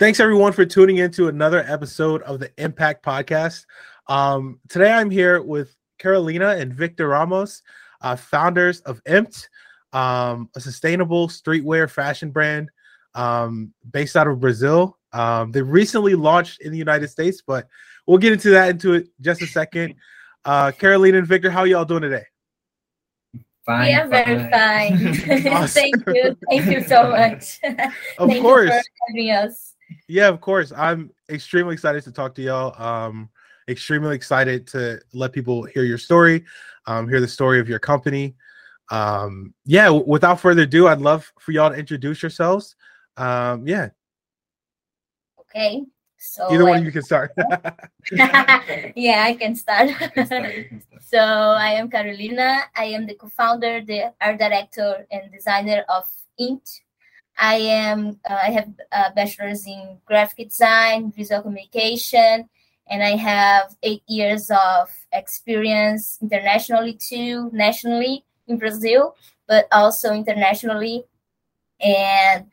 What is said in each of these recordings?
Thanks everyone for tuning in to another episode of the MPAKT Podcast. Um, today I'm here with Carolina and Victor Ramos, uh, founders of Impt, um, a sustainable streetwear fashion brand um, based out of Brazil. Um, they recently launched in the United States, but we'll get into that into it just a second. Uh, Carolina and Victor, how y'all doing today? Fine. Yeah, very fine. awesome. Thank you. Thank you so much. Of course. having us. Yeah, of course. I'm extremely excited to talk to y'all. Um, extremely excited to let people hear your story, um, hear the story of your company. Um, yeah, w- without further ado, I'd love for y'all to introduce yourselves. Um, yeah. Okay. So either one of you can start. yeah, I can start. so I am Carolina. I am the co-founder, the art director, and designer of Impt I am uh, I have a bachelor's in graphic design, visual communication, and I have eight years of experience internationally too, nationally in Brazil, but also internationally. And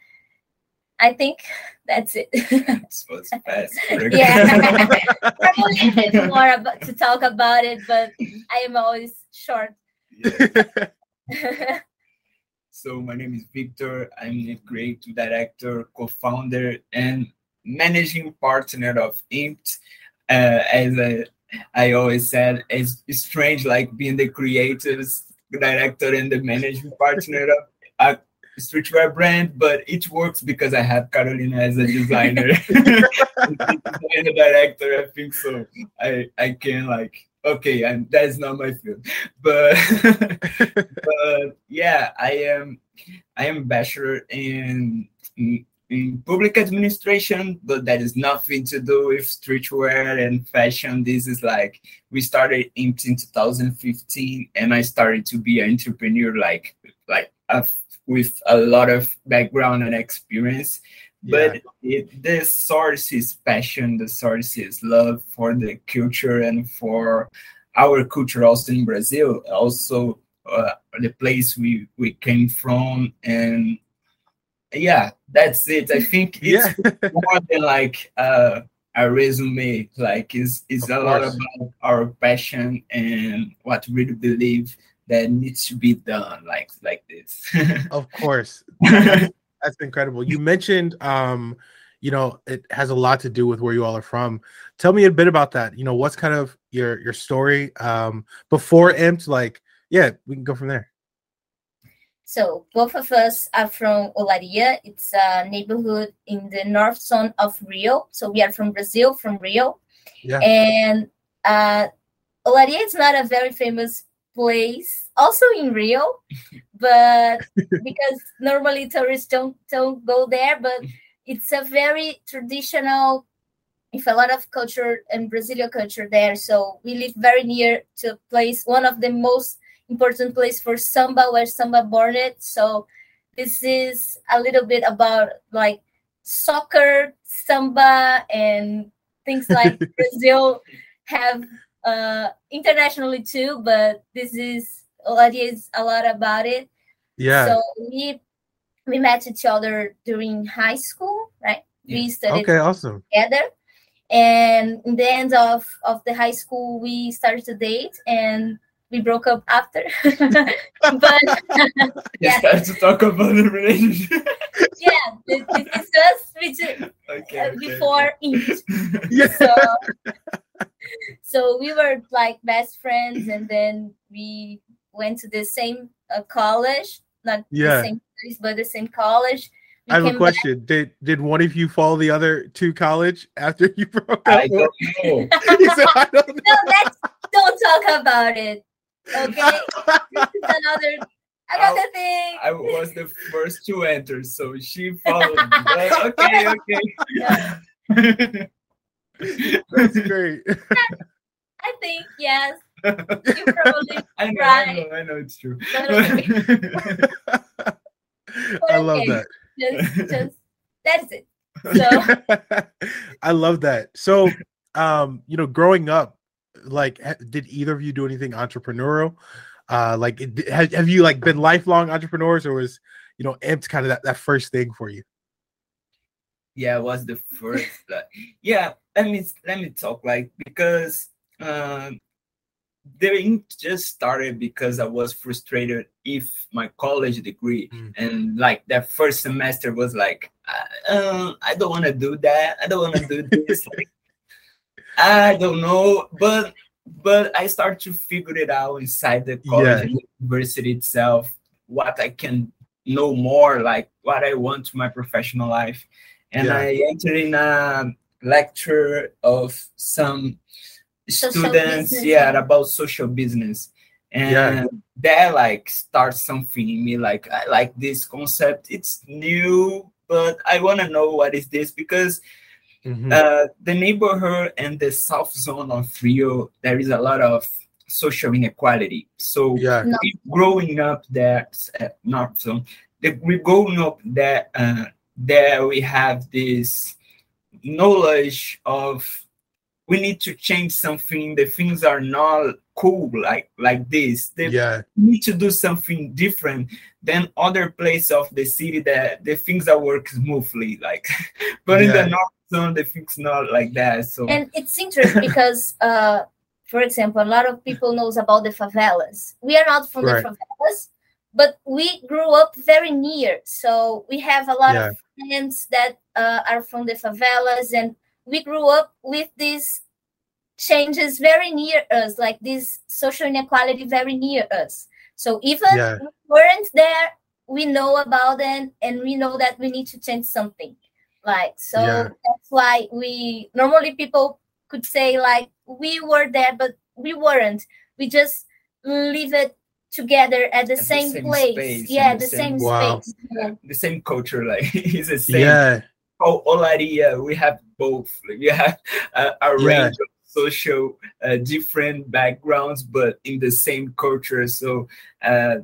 I think that's it. yeah, probably a bit more about, to talk about it, but I am always short. So my name is Victor. I'm the creative director, co-founder, and managing partner of Impt. Uh, as I, I always said, it's, strange like being the creative director and the managing partner of a streetwear brand, but it works because I have Carolina as a designer, designer director. I think so. I I can like okay and that's not my field. But but yeah i am i am bachelor in, in, in public administration but that is nothing to do with streetwear and fashion. This is like we started in, in 2015 and i started to be an entrepreneur like like a, with a lot of background and experience but it, the source is passion the source is love for the culture and for our culture also in brazil also uh, the place we we came from and yeah that's it i think it's yeah. more than like uh, a resume like is is a course. lot about our passion and what we really believe that needs to be done like like this of course that's incredible. You mentioned um, you know, it has a lot to do with where you all are from. Tell me a bit about that. You know, what's kind of your your story um before Impt? Like, yeah, we can go from there. So both of us are from Olaria. It's a neighborhood in the north zone of Rio. So we are from Brazil, from Rio. Yeah. And uh, Olaria is not a very famous place also in rio but because normally tourists don't don't go there but it's a very traditional with a lot of culture and brazilian culture there. So we live very near to a place one of the most important place for samba where samba born it. So this is a little bit about like soccer samba and things like brazil have uh, internationally too, but this is Olaria is a lot about it. Yeah. So we we met each other during high school, right? Yeah. We studied okay, awesome. together. And in the end of, of the high school, we started to date and we broke up after. but yeah, start to talk about the relationship. yeah, this, this is us okay, uh, okay, before okay. yeah. So so we were like best friends and then we went to the same uh, college not yeah. the same place but the same college we I have a question. Back. Did did one of you follow the other to college after you broke up? I don't know. I don't know. no, let's don't talk about it. Okay, this is another another I, thing. I was the first to enter, so she followed. okay, okay. That's great. I think yes. You probably I know, right. I know, I know it's true. I love that. Just, just that's it. So I love that. So, um, you know, growing up, like, did either of you do anything entrepreneurial? Uh, like, have, have you like been lifelong entrepreneurs, or was you know, Impt kind of that, that first thing for you? Yeah, was the first. like, yeah, let me let me talk like because um, they just started because I was frustrated if my college degree mm. and like that first semester was like uh, I don't want to do that. I don't want to do this. like, I don't know, but but I start to figure it out inside the college yeah. university itself, what I can know more, like what I want to my professional life. And yeah. I entered in a lecture of some social students, business. yeah, about social business. And yeah. that like starts something in me, like I like this concept. It's new, but I want to know what is this because Mm-hmm. Uh, the neighborhood and the south zone of Rio, there is a lot of social inequality. So yeah. No. growing up there, uh, north zone, the, we're growing up there. Uh, there we have this knowledge of we need to change something. The things are not cool like like this. They yeah. need to do something different than other place of the city that the things that work smoothly. Like, but yeah. in the north some of the things not like that. So and it's interesting because uh for example, a lot of people knows about the favelas. We are not from right. the favelas, but we grew up very near. So we have a lot yeah. of friends that uh, are from the favelas, and we grew up with these changes very near us, like this social inequality very near us. So even yeah. we weren't there, we know about them, and we know that we need to change something like so yeah. that's why we normally people could say like we were there but we weren't we just live it together at the, at same, the same, place space, yeah the, the, same, same wow. space yeah. the same culture like it's the same yeah oh olaria we have both we have uh, a range yeah. of social uh, different backgrounds but in the same culture so uh,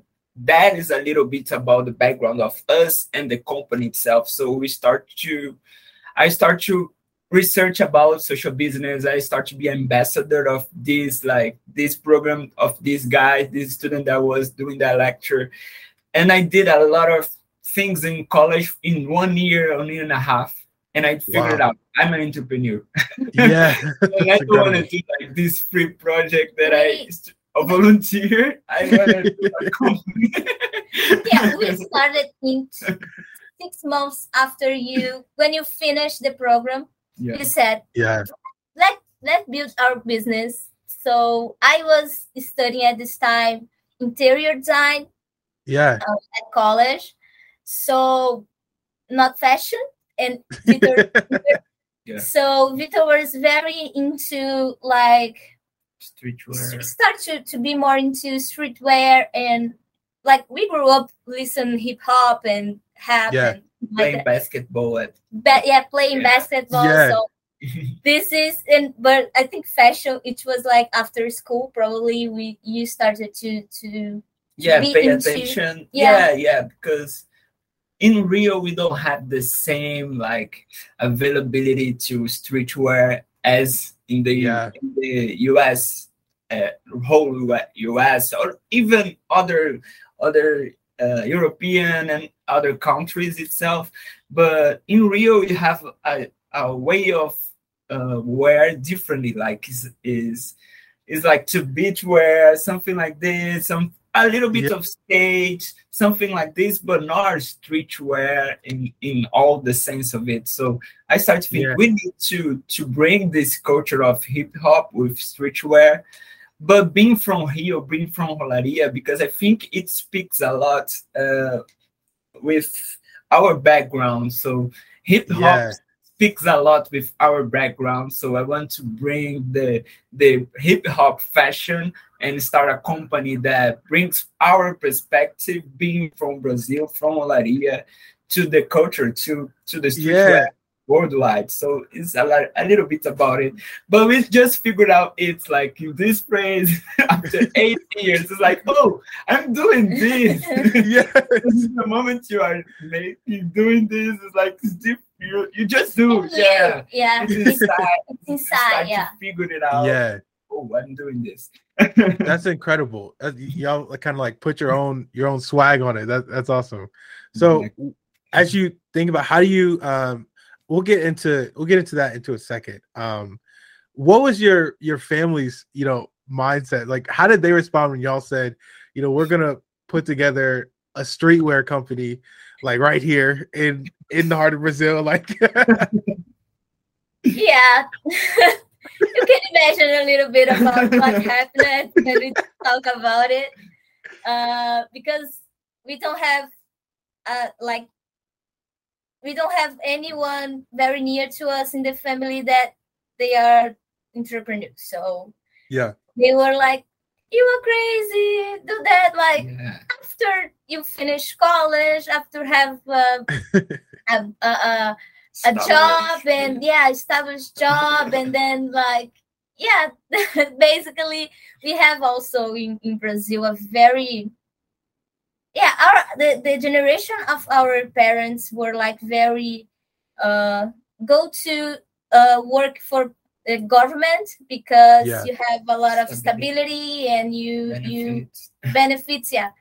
that is a little bit about the background of us and the company itself. So we start to, I start to research about social business. I start to be ambassador of this, like this program of this guy, this student that was doing that lecture. And I did a lot of things in college in one year, year and a half. And I figured wow. out I'm an entrepreneur. Yeah. and I don't want to do like this free project that I a volunteer. I yeah, we started in six months after you when you finished the program. Yeah. You said, "Yeah, let let's build our business." So I was studying at this time interior design. Yeah, uh, at college. So not fashion and Victor, yeah. So Victor was very into like streetwear start to, to be more into streetwear and like we grew up listen hip hop and have yeah. and playing like basketball at ba- yeah playing yeah. basketball yeah. so this is and but i think fashion it was like after school probably we you started to to yeah pay into, attention yeah. yeah yeah because in rio we don't have the same like availability to streetwear as in the, yeah. in the US, uh, whole US, or even other other uh, European and other countries itself. But in Rio, you have a, a way of uh, wear differently. Like is is is like to beach wear, something like this, some a little bit yeah. of stage, something like this, but not streetwear in in all the sense of it. So I started to think yeah. we need to to bring this culture of hip hop with streetwear, but being from Rio, being from Olaria, because I think it speaks a lot uh, with our background. So hip hop yeah speaks a lot with our background. So I want to bring the the hip hop fashion and start a company that brings our perspective, being from Brazil, from Olaria, to the culture, to to the streetwear. Yeah worldwide. So it's a, lot, a little bit about it. But we just figured out it's like in this phrase after eight years, it's like, oh, I'm doing this. yeah. the moment you are making doing this, it's like it's different. You, you just do, yeah. Yeah. It's inside. it's inside, yeah. Figured it out. Yeah. Oh, I'm doing this. that's incredible. Y'all kind of like put your own your own swag on it. That, that's awesome. So, as you think about how do you um we'll get into we'll get into that into a second. Um, what was your your family's you know mindset? Like, how did they respond when y'all said, you know, we're gonna put together a streetwear company, like right here in in the heart of Brazil? Like, yeah. you can imagine a little bit about what happened when we talk about it, uh, because we don't have uh, like we don't have anyone very near to us in the family that they are entrepreneurs. So yeah, they were like, "You are crazy, do that!" Like yeah. after you finish college, after have uh, a, a, a, a job and yeah, established job, and then like yeah, basically we have also in, in Brazil a very yeah our the, the generation of our parents were like very uh go to uh work for the government because yeah. you have a lot of stability, and you benefits. you benefits. yeah.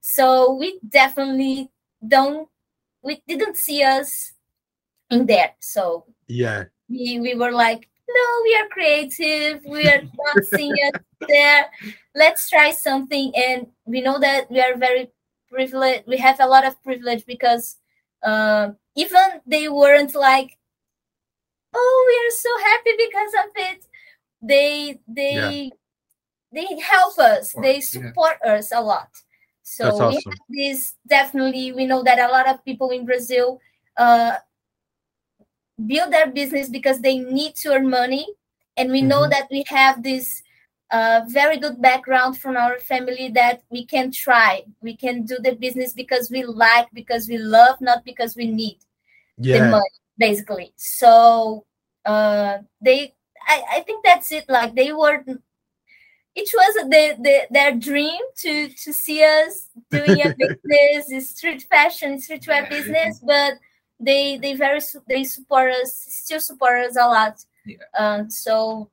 So we definitely don't we didn't see us in there. So yeah. we, we were like no we are creative. We are not seeing it there. Let's try something. And we know that we are very privileged we have a lot of privilege because uh, even they weren't like oh we are so happy because of it they they yeah. they help us they support yeah. us a lot so awesome. we have this definitely we know that a lot of people in brazil uh, build their business because they need to earn money and we mm-hmm. know that we have this a very good background from our family that we can try we can do the business because we like because we love not because we need yeah. the money basically. So uh they I, I think that's it. Like they were it was the, the, their dream to to see us doing a business street fashion streetwear business but they they very they support us still support us a lot. Yeah. um, so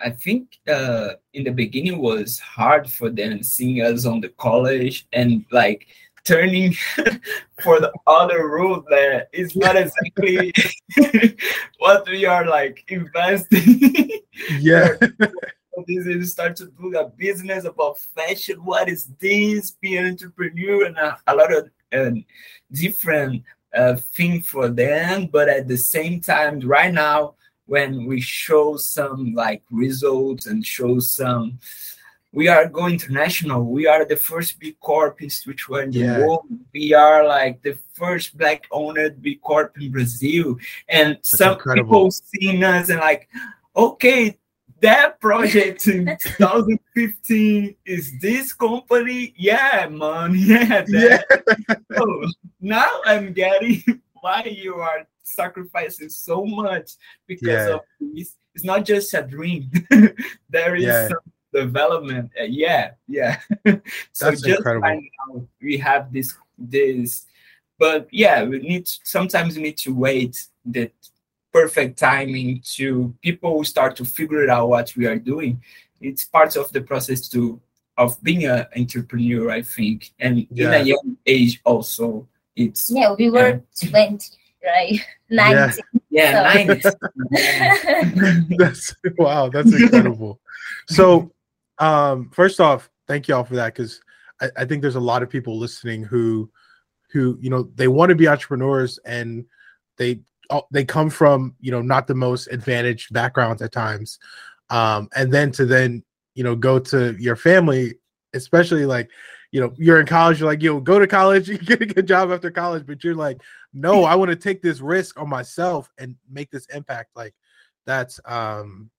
I think uh, in the beginning was hard for them seeing us on the college and like turning for the other route that is not exactly what we are like investing. yeah. this is start to do a business about fashion. What is this? Be an entrepreneur and a, a lot of different uh, thing for them. But at the same time, right now when we show some like results and show some we are going international. We are the first B Corp in streetwear in the yeah. world. We are like the first black owned B Corp in Brazil. And That's some incredible. people seeing us and like, okay, that project in 2015 is this company. Yeah, man. Yeah. That. yeah. so oh, now I'm getting why you are sacrificing so much because yeah. of this. It's not just a dream. there is yeah. some development. Uh, yeah, yeah. so That's just incredible. right now we have this this, but yeah, we need sometimes we need to wait the perfect timing to people start to figure out what we are doing. It's part of the process to of being an entrepreneur, I think, and yeah. in a young age also. It's yeah, we were uh, twenty right? 90. Yeah, yeah so. 90. that's wow, that's incredible. so um first off, thank y'all for that because I, I think there's a lot of people listening who who you know they want to be entrepreneurs and they they come from you know not the most advantaged backgrounds at times. Um and then to then you know go to your family especially like you know you're in college you're like yo go to college you get a good job after college but you're like no i want to take this risk on myself and make this impact like that's um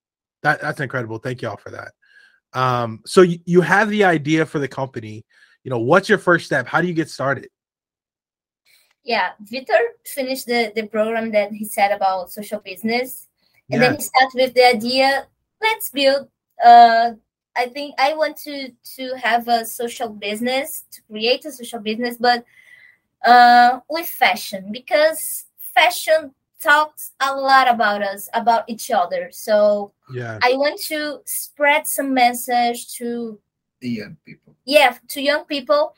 that that's incredible. Thank y'all for that um so you, you have the idea for the company. You know what's your first step? How do you get started? Yeah victor finished the the program that he said about social business. And yeah. then he started with the idea let's build uh I think I want to to have a social business, to create a social business, but uh, with fashion. Because fashion talks a lot about us, about each other. So yeah, I want to spread some message to the young people. Yeah, to young people,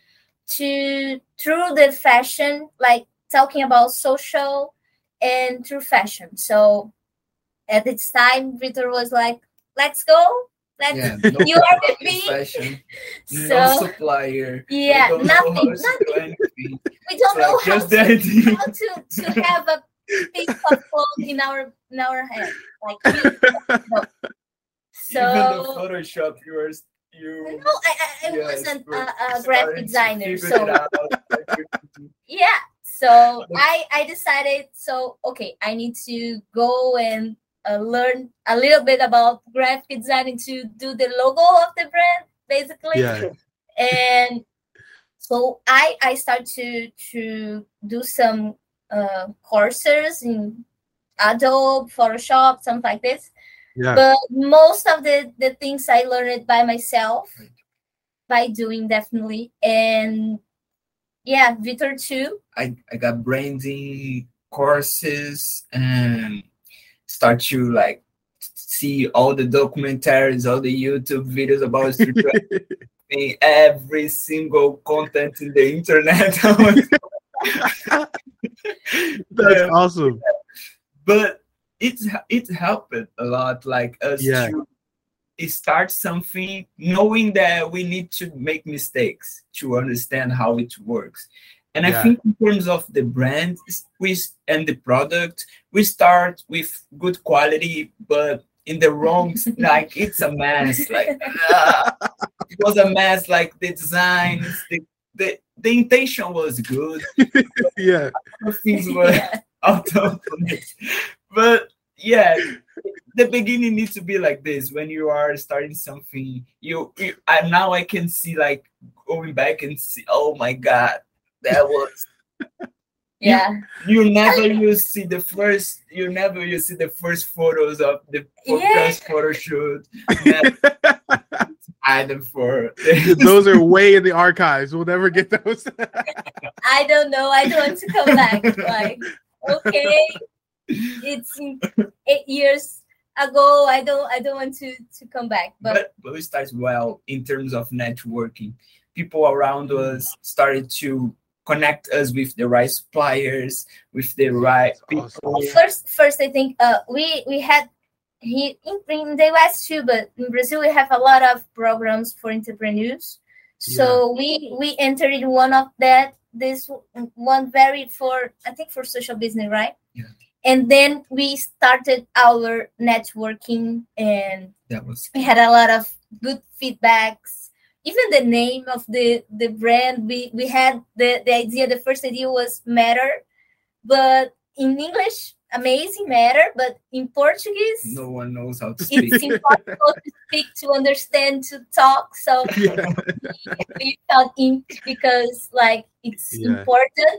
to through the fashion, like talking about social and through fashion. So at this time, Victor was like, "Let's go." Let's, yeah, no you are with me. Fashion, so, no supplier. Yeah, nothing. nothing. We don't know like how, to, how to, to have a piece of in our in our head. Like so even the Photoshop you were you no I, I, I yes, wasn't a, a graphic designer so yeah so I I decided so okay I need to go and uh, learn a little bit about graphic design to do the logo of the brand basically yeah. and so I I start to to do some uh, courses in Adobe, Photoshop, something like this. Yeah. But most of the the things I learned by myself, by doing definitely, and yeah, Victor too. I I got branding courses and start to like see all the documentaries, all the YouTube videos about street every single content in the internet. That's yeah. awesome. But it it helped a lot, like us yeah. to start something, knowing that we need to make mistakes to understand how it works. And yeah. I think in terms of the brand we and the product, we start with good quality, but in the wrong like it's a mess. Like uh, it was a mess. Like the design, the the, the intention was good. yeah, things were yeah. out of place. But yeah, the beginning needs to be like this. When you are starting something, you, you I, now I can see like going back and see. Oh my god, that was. Yeah. you, you never you see the first you never you see the first photos of the yeah. first photo shoot either for. Those are way in the archives. We'll never get those. I don't know. I don't want to come back. Like okay. It's eight years ago. I don't i don't want to to come back but but, but it starts well in terms of networking people around us started to connect us with the right suppliers, with the right people. First, first, I think uh, we we had he in, in the US too, but in Brazil we have a lot of programs for entrepreneurs. So yeah. we we entered in one of that. This one very for I think for social business, right? Yeah. And then we started our networking, and that was we had a lot of good feedbacks even the name of the the brand we we had the the idea the first idea was matter but in english amazing matter but in portuguese no one knows how to speak it's impossible to speak to understand to talk so yeah. we, felt in because like it's yeah. important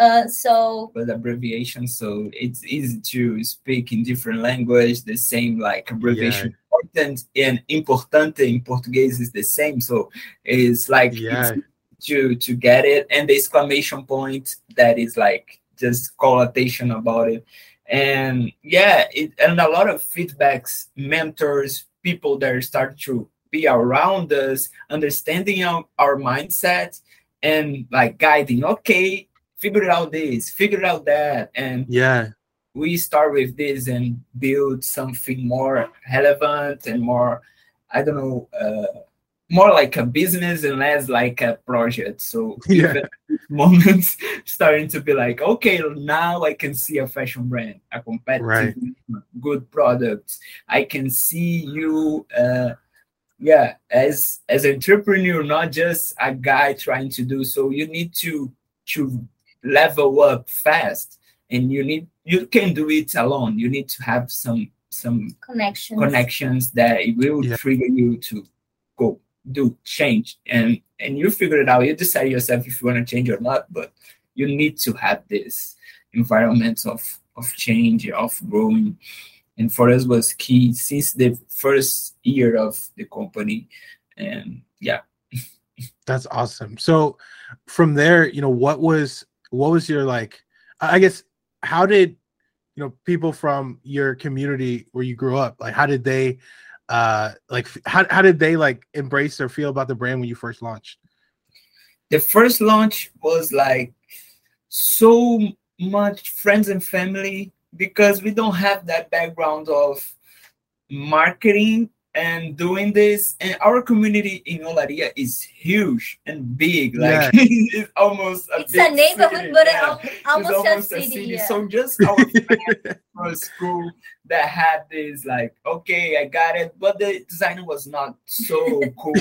uh, so but abbreviation so it's easy to speak in different language the same like abbreviation yeah important and importante in Portuguese is the same. So it's like yeah. it's to to get it, and the exclamation point that is like just call attention about it. And yeah, it, and a lot of feedbacks, mentors, people that start to be around us, understanding our, our mindset and like guiding, okay, figure out this, figure out that. And yeah, we start with this and build something more relevant and more i don't know uh, more like a business and less like a project. So yeah. moments starting to be like okay now i can see a fashion brand a competitive right. good product. I can see you uh, yeah as as entrepreneur not just a guy trying to do. So you need to to level up fast and you need you can do it alone. You need to have some some connections. connections that will yeah. trigger you to go do change. And and you figure it out. You decide yourself if you want to change or not but you need to have this environment of of change of growing. And for us was key since the first year of the company. And yeah. That's awesome. So from there you know what was what was your like i guess how did you know people from your community where you grew up like how did they uh like how, how did they like embrace or feel about the brand when you first launched? The first launch was like so much friends and family because we don't have that background of marketing and doing this and our community in Olaria is huge and big like yeah. it's almost a it's a neighborhood city. but yeah. almost, almost, a, city, a city. Yeah. so just our school that had this like okay i got it but the design was not so cool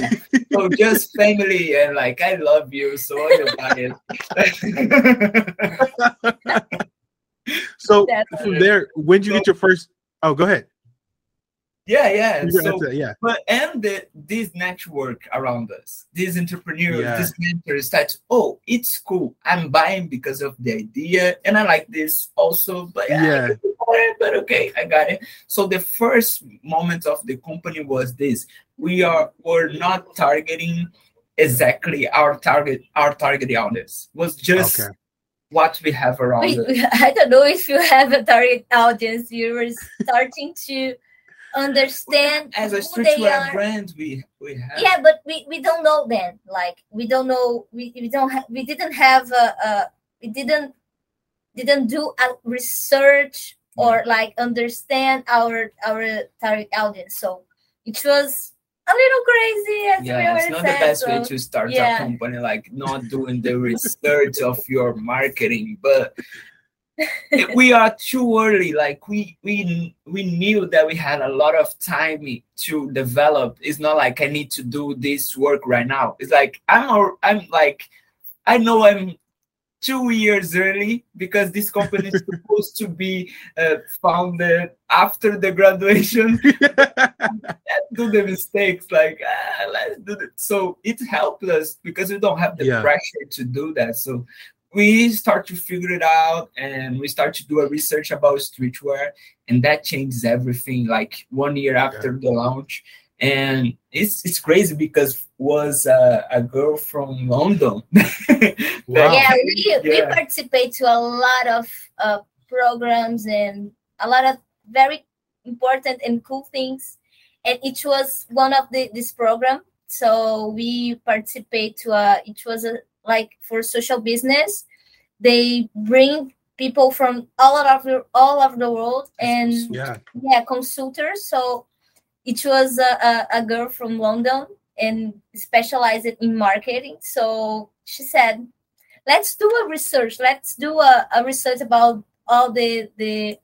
so just family and like i love you so you got it so from there when did you get your first oh go ahead yeah, yeah. So, yeah. But and the, this network around us, these entrepreneurs, yeah. these mentors that oh, it's cool. I'm buying because of the idea, and I like this also. But yeah, it, but okay, I got it. So the first moment of the company was this: we are we're not targeting exactly our target our target audience was just okay what we have around Wait, I don't know if you have a target audience. You were starting to understand as a streetwear brand we we have. Yeah but we we don't know then. Like we don't know we, we don't have we didn't have a, a we didn't didn't do a research or like understand our our target audience. So it was a little crazy yeah it's not said, the best so, way to start yeah. a company like not doing the research of your marketing but we are too early like we we we knew that we had a lot of time to develop. It's not like i need to do this work right now. It's like i'm i'm like i know i'm two years early because this company is supposed to be uh, founded after the graduation. Do the mistakes like ah, let's do it so it helped us because we don't have the yeah. pressure to do that. So we start to figure it out and we start to do a research about streetwear and that changes everything like one year after yeah. the launch. And it's it's crazy because was uh, a girl from london. Wow. yeah, we, yeah, we participate to a lot of uh, programs and a lot of very important and cool things. And it was one of the this program. So we participate to a it was a like for social business they bring people from all of the all of the world and yeah, yeah consultors. So it was a, a, a girl from london and specialized in marketing. So she said let's do a research. Let's do a, a research about all the the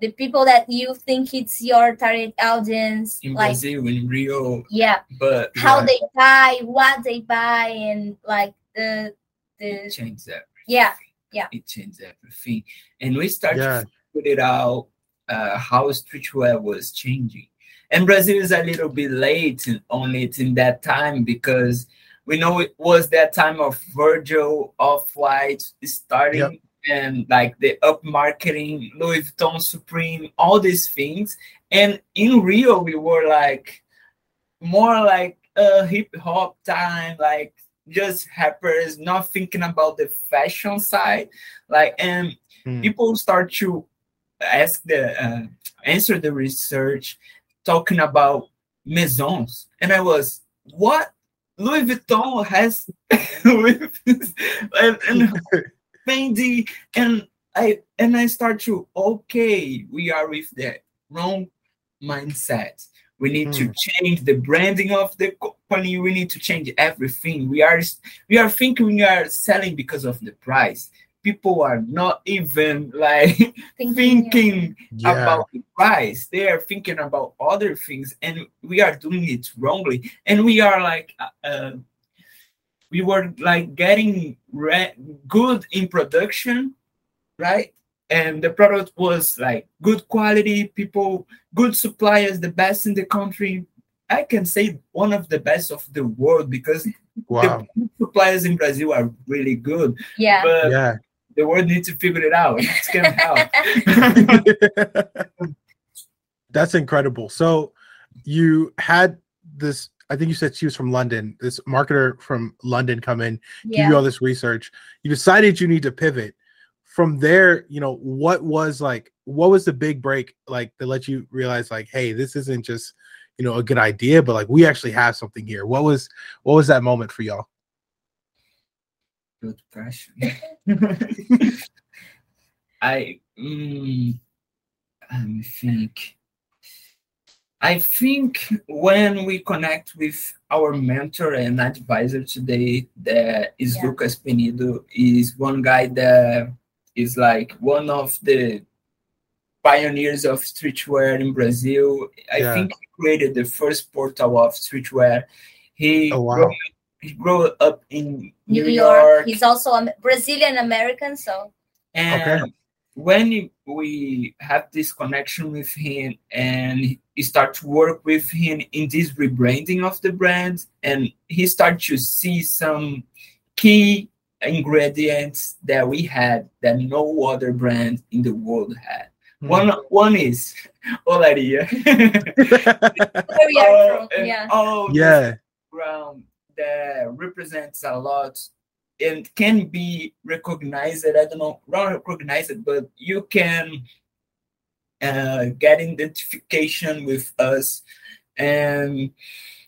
the people that you think it's your target audience in like, Brazil in Rio. Yeah. But how yeah. they buy what they buy and like the the change that. Yeah, yeah. It changed everything, and we started yeah. to figure it out uh, how streetwear was changing. And Brazil is a little bit late on it in that time because we know it was that time of Virgil, Off White starting. Yep. And like the up marketing, Louis Vuitton Supreme, all these things. And in Rio, we were like more like a hip hop time, like just happers, not thinking about the fashion side. Like, and mm. people start to ask the uh, answer the research, talking about maisons, and I was what Louis Vuitton has and, and Fendi, and I and I start to okay, we are with the wrong mindset. We need mm. to hmm. change the branding of the company. We need to change everything. We are we are thinking we are selling because of the price. People are not even like thinking, thinking yeah. about the price. They are thinking about other things, and we are doing it wrongly. And we are like, uh, uh we were like getting re- good in production, right? And the product was like good quality people good suppliers the best in the country i can say one of the best of the world because wow. the suppliers in brazil are really good yeah but yeah the world needs to figure it out it's gonna help that's incredible so you had this I think you said she was from London. This marketer from London come in, yeah. give you all this research. You decided you need to pivot from there, you know, what was like, what was the big break like that let you realize like, hey, this isn't just, you know, a good idea, but like we actually have something here. What was what was that moment for y'all? Good question. I mm, I think I think when we connect with our mentor and advisor today, that is yeah. Lucas Penido, is one guy that is like one of the pioneers of streetwear in Brazil. I yeah. think he created the first portal of streetwear. He oh, wow. grew, he grew up in New, New York. York. He's also a Brazilian American, so and okay. when we have this connection with him and he start to work with him in this rebranding of the brand and he start to see some key ingredients that we had that no other brand in the world had mm. one one is olaria oh, yeah oh yeah ground that represents a lot and can be recognized. I don't know, not recognized, but you can uh, get identification with us. And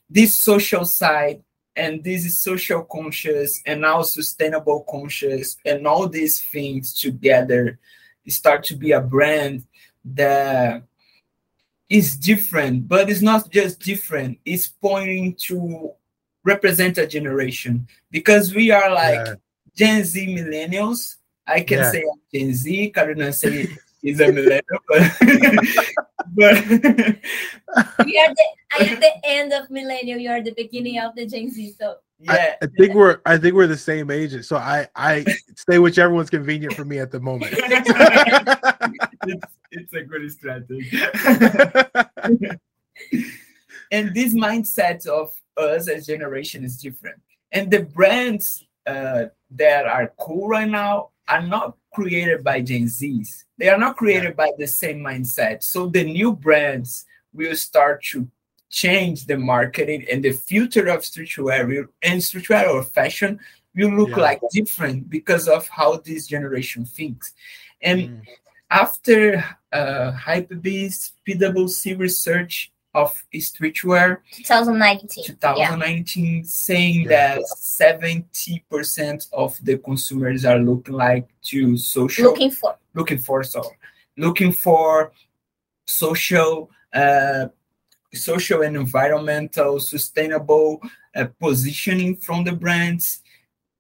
this social side and this is social conscious and now sustainable conscious and all these things together start to be a brand that is different but it's not just different it's pointing to represent a generation because we are like yeah. Gen Z millennials. I can yeah. say I'm Gen Z. Karina say he's a millennial, but, but we are the I am the end of millennial. You are the beginning of the Gen Z. So yeah, I, I, think we're I think we're the same age. So I I stay whichever one's convenient for me at the moment. it's, it's a good strategy. and this mindset of us as generation is different. And the brands uh, that are cool right now are not created by Gen Zs. They are not created by the same mindset. So the new brands will start to change the marketing and the future of streetwear and streetwear or fashion will look yeah. like different because of how this generation thinks. And mm. after uh, Hypebeast PwC research of streetwear 2019 2019 yeah. saying yeah. that 70% of the consumers are looking like to social looking for looking for so looking for social uh, social and environmental sustainable uh, positioning from the brands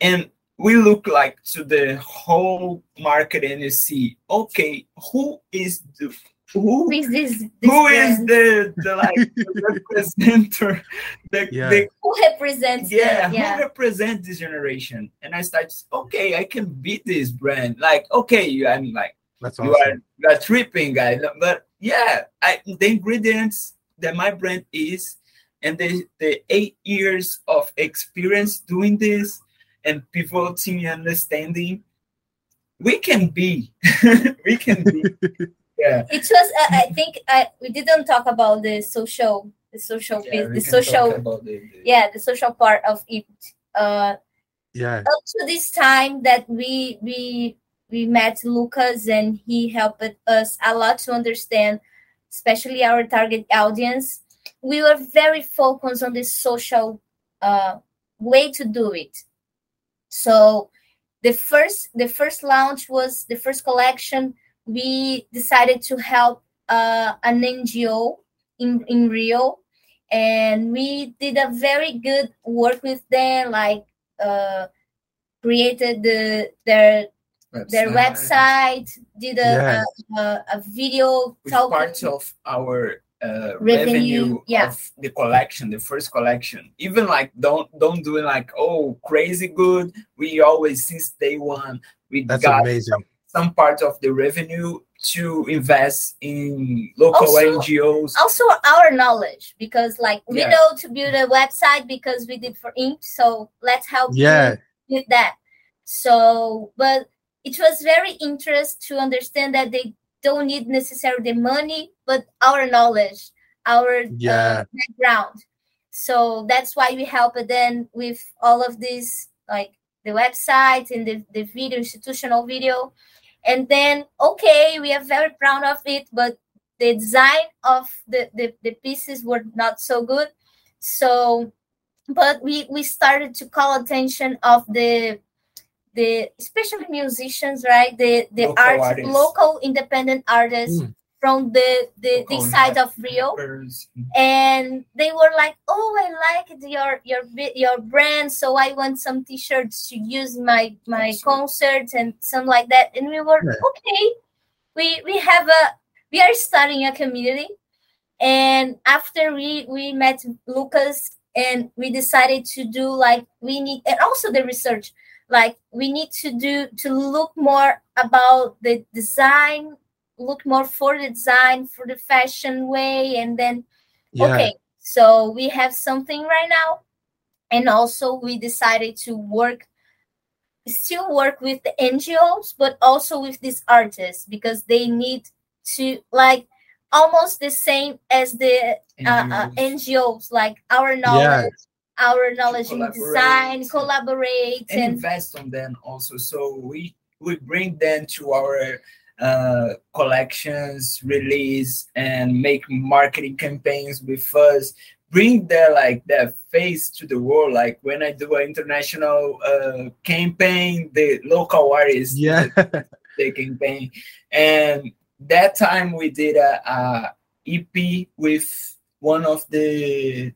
and we look like to the whole market and you see okay who is the who is this, this who is the, the like the representer the, yeah. the, who represents yeah, the, yeah who represents this generation? And i start okay i can beat this brand. Like okay i'm like That's you are you are tripping guy. But yeah I, the ingredients that my brand is and the, the eight years of experience doing this and pivoting and understanding we can be. We can be yeah. It was uh, i think uh, we didn't talk about the social the social yeah, the social the, the, yeah the social part of it. Uh yeah. up to this time that we we we met lucas and he helped us a lot to understand especially our target audience. We were very focused on the social uh way to do it. So the first the first launch was the first collection we decided to help uh, an NGO in, in Rio. And we did a very good work with them, like uh, created the their website. their website, did a, yes. a, a, a, video talking. part of our uh, revenue, revenue yeah. of the collection, the first collection. Even like don't don't do it like oh crazy good. We always since day one we That's got amazing some part of the revenue to invest in local also, NGOs. Also, our knowledge because, like, we yeah. know to build a website because we did for Impt. So let's help yeah. with that. So, but it was very interesting to understand that they don't need necessarily the money, but our knowledge, our uh, yeah. uh, background. So that's why we help them with all of this, like the website and the, the video, institutional video and then okay we are very proud of it but the design of the, the, the pieces were not so good so but we we started to call attention of the the especially musicians, right? The the local art, artists. local independent artists mm. From the the this side of Rio, and they were like, "Oh, I like your your your brand, so I want some T-shirts to use my my concerts and something like that." And we were yeah. okay. We we have a we are starting a community, and after we we met Lucas and we decided to do like we need and also the research like we need to do to look more about the design look more for the design for the fashion way and then yeah. okay so we have something right now and also we decided to work still work with the ngos but also with these artists because they need to like almost the same as the uh, uh, NGOs, like our knowledge, our knowledge in design, collaborate, and, and, invest on them also. So we we bring them to our uh, collections, release, and make marketing campaigns with us. Bring their like their face to the world. Like when I do an international uh, campaign, the local artists, yeah, the campaign, and that time we did a, a EP with one of the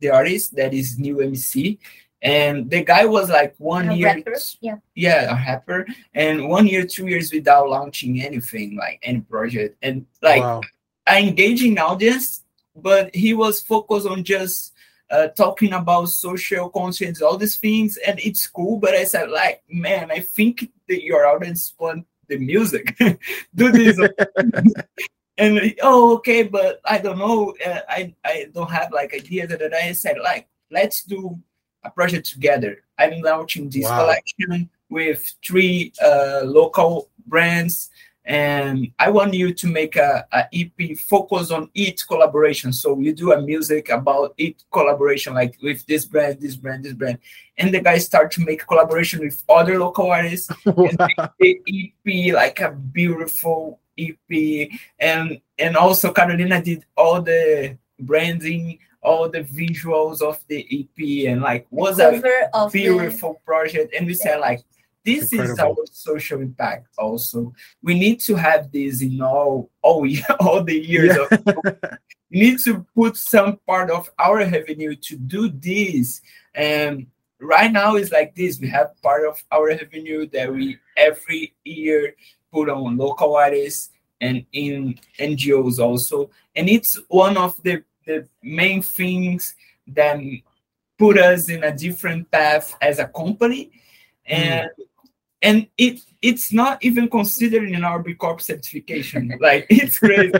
the artists that is new MC. And the guy was like one a year, rapper? yeah, yeah, a rapper, and one year, two years without launching anything, like any project, and like wow. engaging audience, but he was focused on just uh, talking about social conscience, all these things, and it's cool. But I said, like, man, I think that your audience want the music. Do this. and oh, okay, but I don't know. Uh, I I don't have like ideas that I said like let's do a project together. I'm launching this wow. collection with three uh, local brands and I want you to make a, a, EP focus on each collaboration. So you do a music about each collaboration, like with this brand, this brand, this brand, and the guys start to make collaboration with other local artists. and the EP like a beautiful EP, and and also Carolina did all the branding, all the visuals of the EP, and like was a beautiful the... project. And we said like this is our social impact also. We need to have this in all all, all the years yeah. of, we need to put some part of our revenue to do this. And right now it's like this. We have part of our revenue that we every year put on local artists and in ngos also. And it's one of the the main things that put us in a different path as a company mm. and mm and it it's not even considered in our B Corp certification. like it's crazy.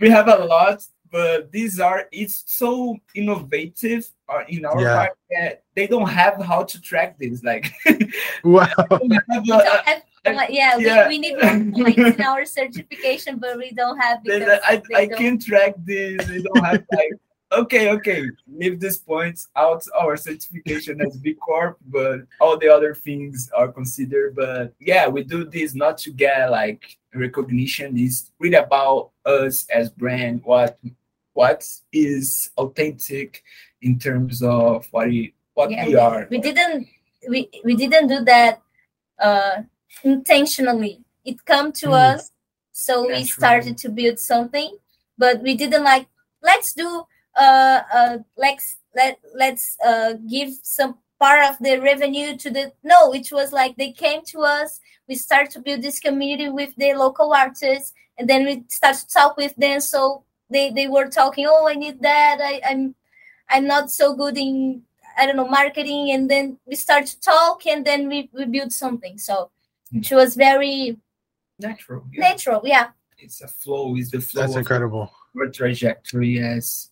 we have a lot, but these are it's so innovative uh, in our yeah. part that they don't have how to track this. Like wow. yeah, yeah. We, we need points in our certification, but we don't have because I, I can't track this. They don't have like okay, okay, leave this points out our certification as B Corp, but all the other things are considered. But yeah, we do this not to get like recognition. It's really about us as brand, what what is authentic in terms of what we what yeah, we are. We didn't we we didn't do that uh intentionally. It come to mm. us, so we started to build something, but we didn't like let's do uh, uh, let's let let's uh, give some part of the revenue to the no it was like they came to us we start to build this community with the local artists and then we start to talk with them so they they were talking oh i need that I, i'm i'm not so good in i don't know marketing and then we start to talk and then we, we build something so it was very natural yeah. natural yeah. It's a flow it's the flow that's incredible. our trajectory as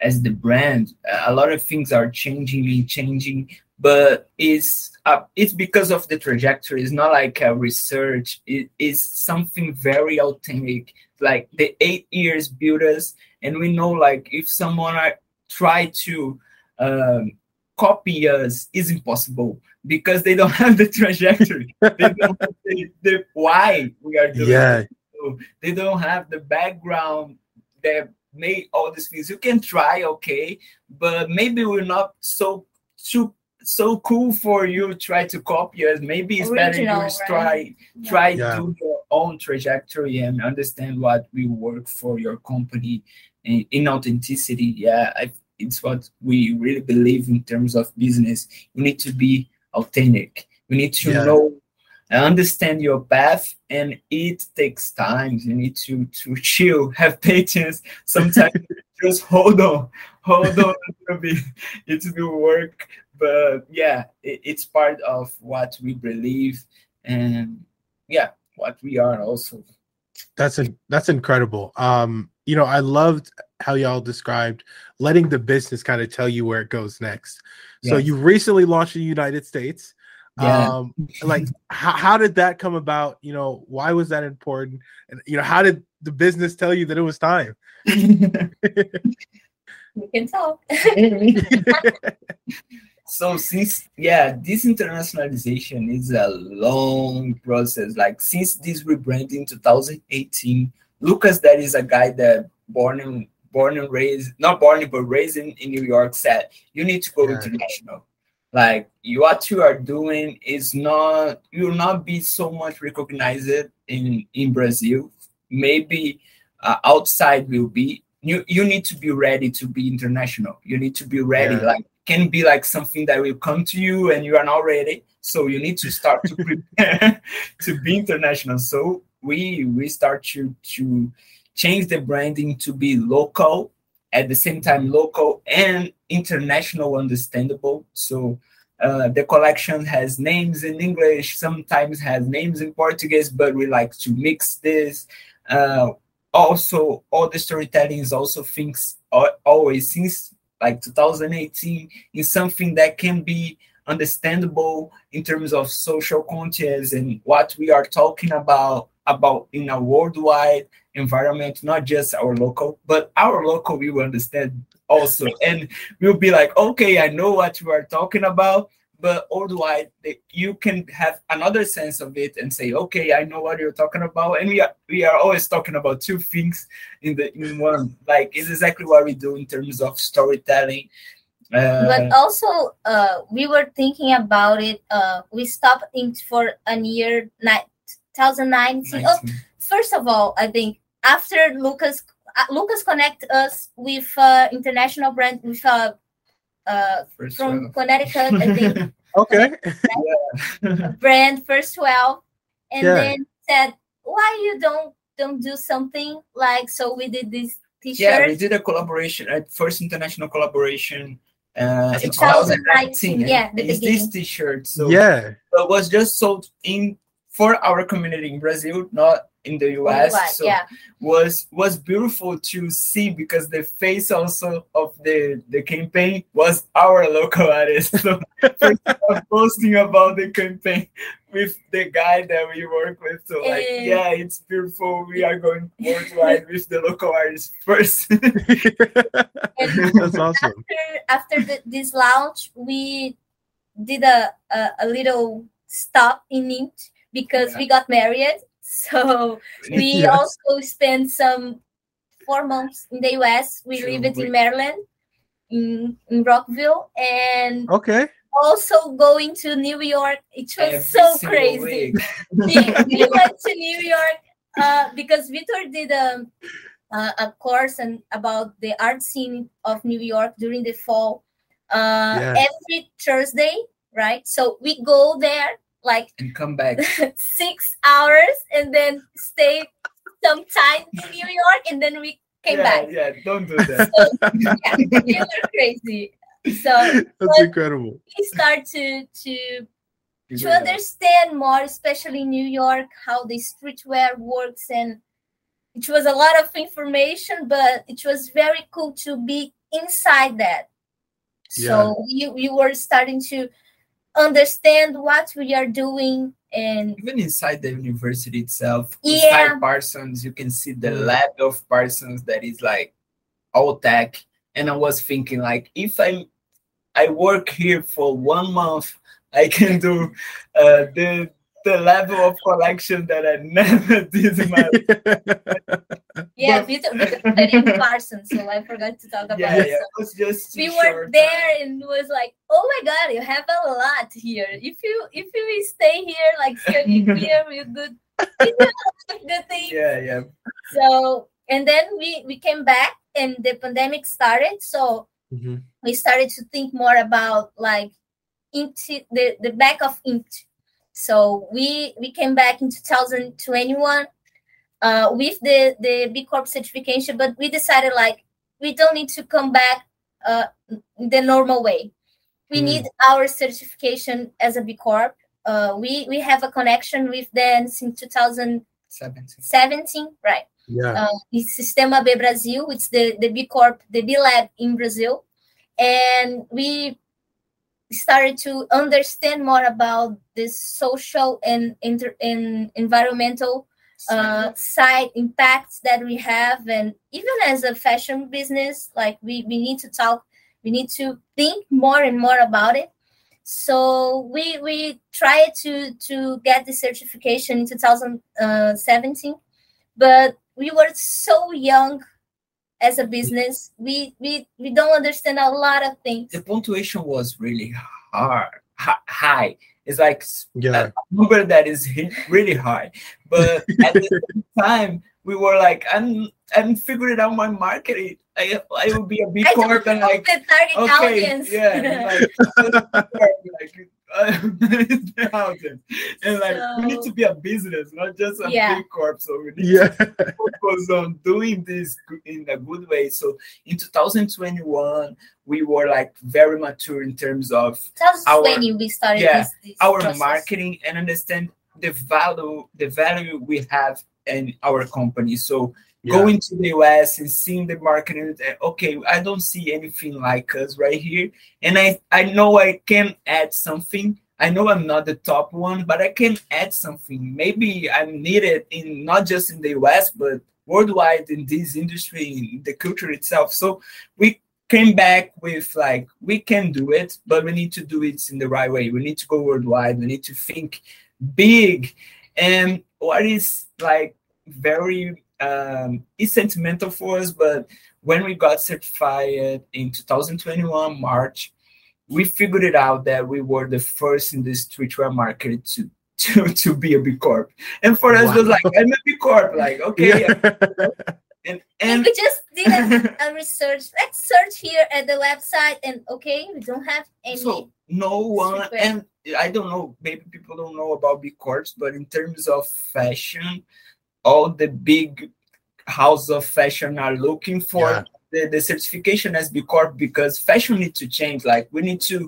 as the brand. A lot of things are changing and changing but it's uh, it's because of the trajectory. It's not like a research. It is something very authentic. Like the eight years built us and we know like if someone are, try to um, copy us is impossible because they don't have the trajectory they don't have the, the why we are doing yeah. it so they don't have the background that made all these things. You can try, okay, but maybe we're not so too so cool for you try to copy us. Maybe it's Original, better you right? try yeah. try yeah. do your own trajectory and understand what will work for your company in, in authenticity. Yeah, I, it's what we really believe in terms of business. You need to be authentic. You need to yeah. know understand your path and it takes time you need to to chill have patience sometimes just hold on hold on a little bit it will work but yeah it, it's part of what we believe and yeah what we are also that's a, that's incredible um you know i loved how y'all described letting the business kind of tell you where it goes next. So you recently launched in the united states. Yeah. um like how, how did that come about? You know why was that important? And you know how did the business tell you that it was time? We can talk. So since yeah this internationalization is a long process. Like since this rebranding 2018 lucas that is a guy that born and born and raised not born but raised in, in new york said you need to go yeah. international. Like what you are doing is not you will not be so much recognized in in brazil. Maybe uh, outside will be. You you need to be ready to be international. You need to be ready yeah. like can be like something that will come to you and you are not ready. So you need to start to prepare to be international. So we we start to to change the branding to be local at the same time local and international understandable. So uh, the collection has names in english sometimes has names in portuguese but we like to mix this. Uh, also all the storytelling is also things always since like 2018 is something that can be understandable in terms of social conscience and what we are talking about about in a worldwide environment, not just our local, but our local we will understand also. And we'll be like, okay, I know what you are talking about, but worldwide you can have another sense of it and say, okay, I know what you're talking about. And we are we are always talking about two things in the in one. Like it's exactly what we do in terms of storytelling. Uh, but also, uh, we were thinking about it. Uh, we stopped in for a year, 2019. Oh, first of all, I think after Lucas uh, Lucas connect us with uh, international brand with uh, uh from Connecticut, I think. okay. brand first twelve, and yeah. then said, "Why you don't don't do something like?" So we did this T-shirt. Yeah, we did a collaboration, a first international collaboration. Uh, in 2019, yeah, it's this T-shirt. So yeah, it was just sold in for our community in Brazil, not in the US. US so yeah. was was beautiful to see because the face also of the the campaign was our local artist. So posting about the campaign with the guy that we work with. So like uh, yeah, it's beautiful. We are going worldwide with the local artist first. That's awesome. After after the, this launch, we did a, a, a little stop in it because yeah. we got married so we yes. also spent some four months in the US. We True. lived in Maryland, in, in Rockville, and okay. Also going to New York, it was Every so crazy. we, we went to New York uh, because Victor did a, uh, a course and about the art scene of New York during the fall uh, yes. every Thursday, right? So we go there like and come back six hours and then stay some time in New York and then we came yeah, back. Yeah, don't do that. So, yeah, you were crazy. So that's incredible. We start to to to understand more, especially in New York, how the streetwear works and it was a lot of information, but it was very cool to be inside that. Yeah. So you you were starting to understand what we are doing and even inside the university itself yeah. inside parsons you can see the lab of parsons that is like all tech and i was thinking like if i i work here for one month i can do uh, the the level of collection that I never did in my Yeah, Victor, Victor studied Parsons, so I forgot to talk about yeah, it. yeah, it was just we were there and it was like, oh my god, you have a lot here. If you if you stay here, like here, you good, the thing. Yeah, yeah. So and then we we came back and the pandemic started. So Mhm. we started to think more about like into the the back of int so we we came back in 2021 uh with the the b corp certification but we decided like we don't need to come back uh the normal way we Mm. need our certification as a b corp uh we we have a connection with them since 2017 Seventeen. right Yeah. uh, it's Sistema B Brasil, it's the, the B Corp, the B Lab in Brazil. And we started to understand more about this social and, inter- and environmental uh, side impacts that we have. And even as a fashion business, like we, we need to talk, we need to think more and more about it. So we we tried to to get the certification in 2017, but we were so young as a business. We we we don't understand a lot of things. The punctuation was really hard, high. It's like Yeah. a number that is really high, but at the same time, we were like, I'm I'm figuring out my marketing. I I will be a B I don't Corp and know like the target okay, audience. yeah, like, like uh, the houses. and like we need to be a business, not just a Yeah. B Corp. So we need Yeah. to focus on doing this in a good way. So in 2021, we were like very mature in terms of 2020 we started yeah, this, this our process. marketing and understand the value the value we have in our company. So Yeah. going to the US and seeing the marketing, uh, okay, I don't see anything like us right here, and I I know I can add something. I know I'm not the top one, but I can add something. Maybe I'm needed in not just in the US, but worldwide in this industry, in the culture itself. So we came back with like we can do it, but we need to do it in the right way. We need to go worldwide. We need to think big. And what is like very um it's sentimental for us, but when we got certified in 2021 March, we figured it out that we were the first in the streetwear market to to to be a B Corp. And for us it was like I'm a B Corp, like okay, Yeah. and And and we just did a, a research. Let's search here at the website, and okay, we don't have any. So no one, Super. and I don't know, maybe people don't know about B Corps, but in terms of fashion, all the big houses of fashion are looking for Yeah. the, the certification as B Corp because fashion needs to change. Like we need to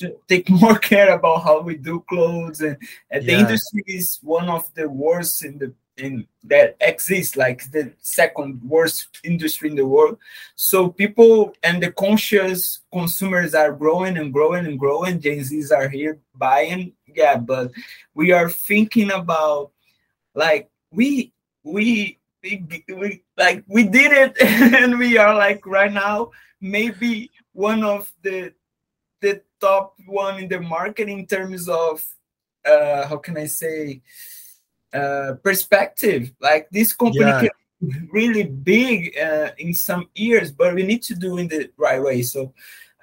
to take more care about how we do clothes, and, and the industry is one of the worst in the in that exists, like the second worst industry in the world. So people and the conscious consumers are growing and growing and growing. Gen Zs are here buying, yeah, but we are thinking about like we we we, we like we did it, and we are like right now maybe one of the the top one in the market in terms of uh how can I say uh perspective like this company Yeah. can really big uh, in some years but we need to do in the right way so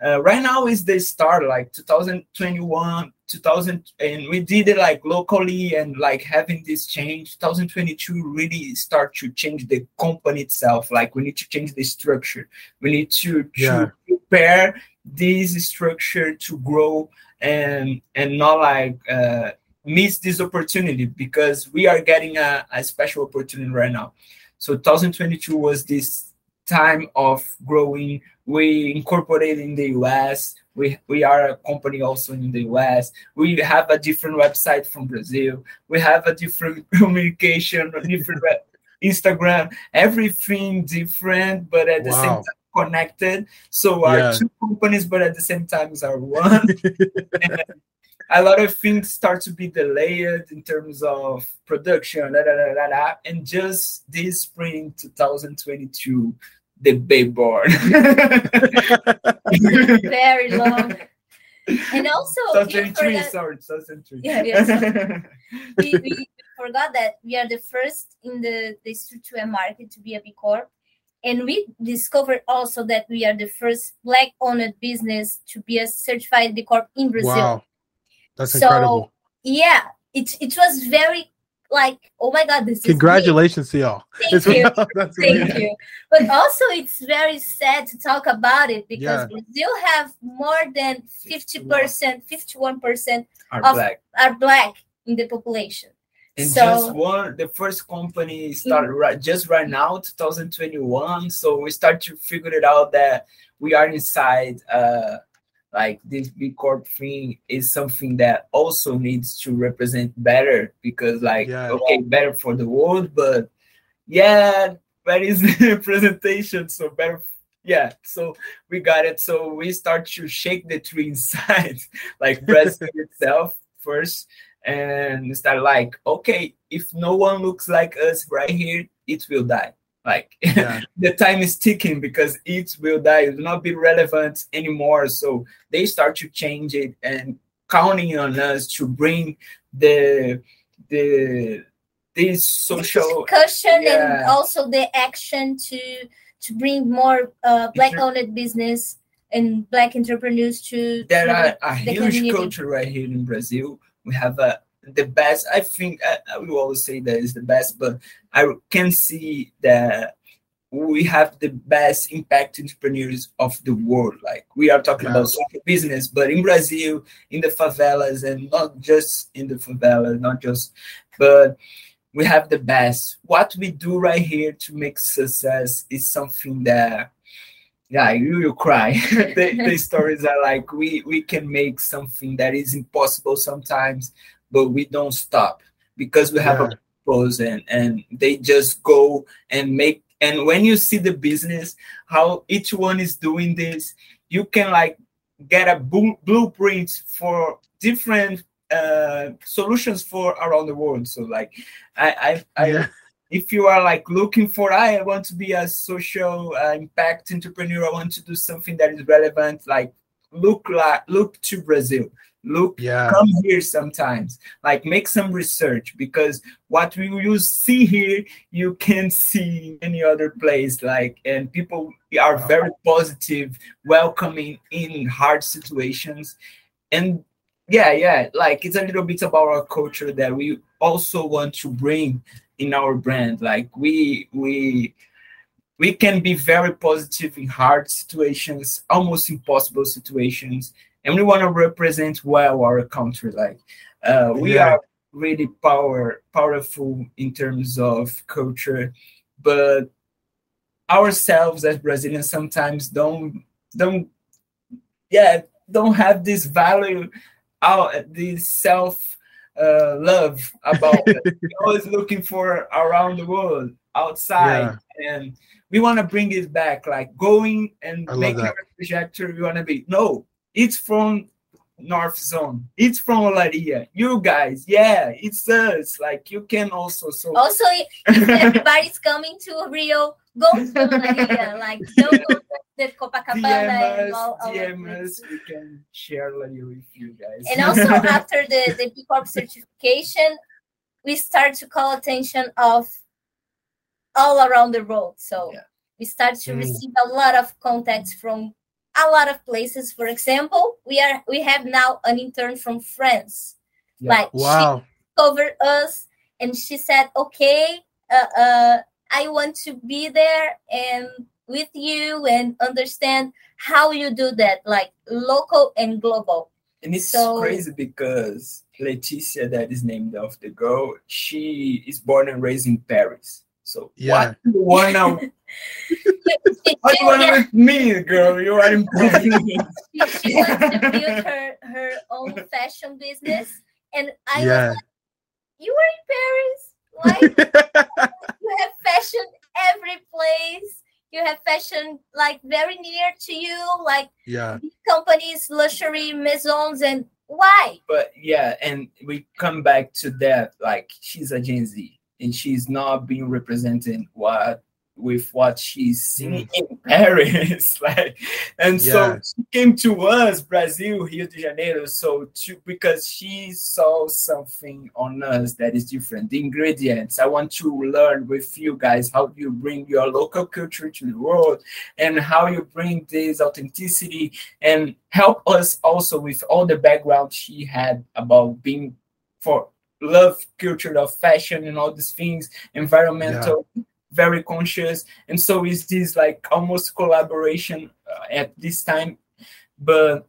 uh, right now is the start like 2021 2000 and we did it like locally and like having this change. 2022 really start to change the company itself. Like we need to change the structure. We need to, to Yeah. prepare this structure to grow and and not like uh, miss this opportunity because we are getting a, a special opportunity right now. So 2022 was this time of growing we incorporated in the us we we are a company also in the us we have a different website from brazil we have a different communication a different instagram everything different but at the same time connected. So our Yeah. two companies but at the same time are one. A lot of things start to be delayed in terms of production, da, da, da, and just this spring 2022, the babe born. very long. and also 2003 sorry 2003 yeah, yeah so we, we forgot that we are the first in the the structure market to be a b corp and we discovered also that we are the first black owned business to be a certified b corp in brazil wow. that's so, incredible yeah it, it was very like, oh my god, this congratulations to y'all. Thank you. Thank you. But also it's very sad to talk about it because yeah. Brazil have more than 50%, 51% are of, black. are black in the population. And so, just one, the first company started mm-hmm. right just right now, 2021. So we start to figure it out that we are inside uh like this B Corp thing is something that also needs to represent better because like yeah. okay better for the world but yeah that is the presentation so better yeah so we got it so we start to shake the tree inside like Brazil itself first and start like okay if no one looks like us right here it will die like yeah. the time is ticking because it will die, it will not be relevant anymore. So they start to change it and counting on us to bring the the this social discussion yeah. and also the action to to bring more uh, black owned business and black entrepreneurs to there are a huge community. culture right here in Brazil. We have a the best. I think I, I will always say that is the best, but I can see that we have the best impact entrepreneurs of the world. Like we are talking about social business, but in Brazil, in the favelas, and not just in the favelas, not just, but we have the best. What we do right here to make success is something that yeah, you will cry. the, the stories are like we we can make something that is impossible sometimes, but we don't stop because we have yeah. a purpose and and they just go and make and when you see the business how each one is doing this you can like get a blueprint for different uh, solutions for around the world so like i i, I yeah. if you are like looking for i want to be a social uh, impact entrepreneur i want to do something that is relevant like look like look to brazil. Look yeah. come here sometimes. Like make some research because what we you see here you can see any other place like and people are very positive welcoming in hard situations. And yeah yeah like it's a little bit about our culture that we also want to bring in our brand. Like we we we can be very positive in hard situations almost impossible situations and we want to represent well our country. Like uh, we yeah. are really power powerful in terms of culture, but ourselves as Brazilians sometimes don't don't yeah don't have this value out this self uh, love about it. always looking for around the world outside yeah. and we want to bring it back like going and making a trajectory we want to be no it's from North Zone. It's from Olaria. You guys, yeah, it's us. Like you can also so also if everybody's coming to Rio, go to Olaria. like don't go to Copacabana DM and all, all DMs, we can share Olaria with you guys. And also after the the B Corp certification, we start to call attention of all around the world. So yeah. we start to mm. receive a lot of contacts from a lot of places. For example, we are we have now an intern from France. Yeah. Like wow. she covered us and she said, "Okay, uh, uh, I want to be there and with you and understand how you do that, like local and global." And it's so, crazy because Leticia, that is named after the girl, she is born and raised in Paris. So yeah. what you wanna what you wanna with me, girl? You are important. she, she wants to build her, her own fashion business. And I yeah. was like, You are in Paris? Like you have fashion every place. You have fashion like very near to you, like yeah, companies, luxury maisons, and why? But yeah, and we come back to that. Like she's a Gen Z and she's not being represented what with what she's seeing mm. in Paris. like, and yeah. so she came to us, Brazil, Rio de Janeiro. So to, because she saw something on us that is different. The ingredients. I want to learn with you guys how you bring your local culture to the world and how you bring this authenticity and help us also with all the background she had about being for love culture of fashion and all these things, environmental. Yeah very conscious and so is this like almost collaboration uh, at this time but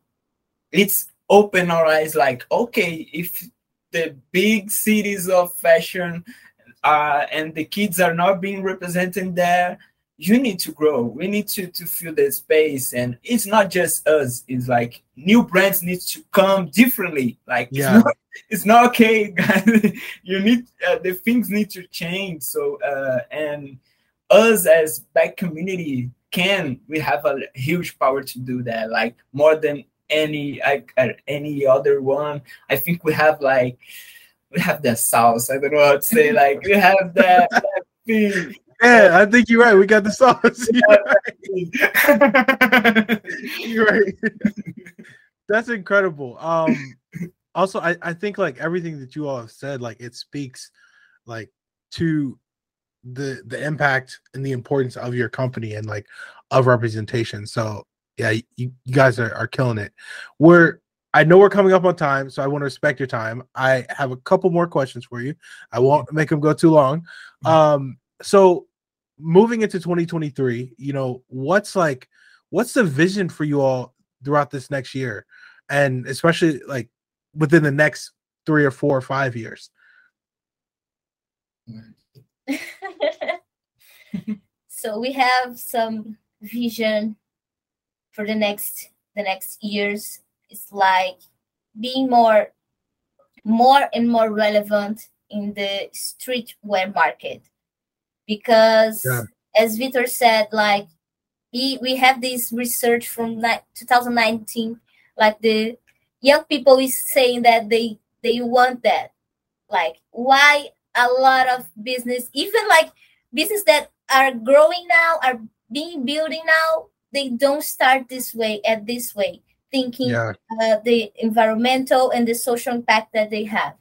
it's open our eyes like okay if the big cities of fashion uh, and the kids are not being represented there you need to grow. We need to to fill the space. And it's not just us. It's like new brands need to come differently. Like yeah. it's, not, it's not okay guys. You need uh, the things need to change. So uh and us as black community can we have a huge power to do that. Like more than any like uh, any other one. I think we have like we have that sauce. I don't know how to say. Like we have that, that thing yeah, I think you're right. We got the sauce. You're right. you're right. That's incredible. Um also I, I think like everything that you all have said, like it speaks like to the the impact and the importance of your company and like of representation. So yeah, you, you guys are, are killing it. We're I know we're coming up on time, so I want to respect your time. I have a couple more questions for you. I won't make them go too long. Mm-hmm. Um, so moving into 2023, you know, what's like what's the vision for you all throughout this next year? And especially like within the next three or four or five years. so we have some vision for the next the next years. It's like being more more and more relevant in the streetwear market because yeah. as Victor said, like we we have this research from 2019, like the young people is saying that they they want that. Like why a lot of business, even like business that are growing now, are being building now, they don't start this way at this way, thinking yeah. uh, the environmental and the social impact that they have.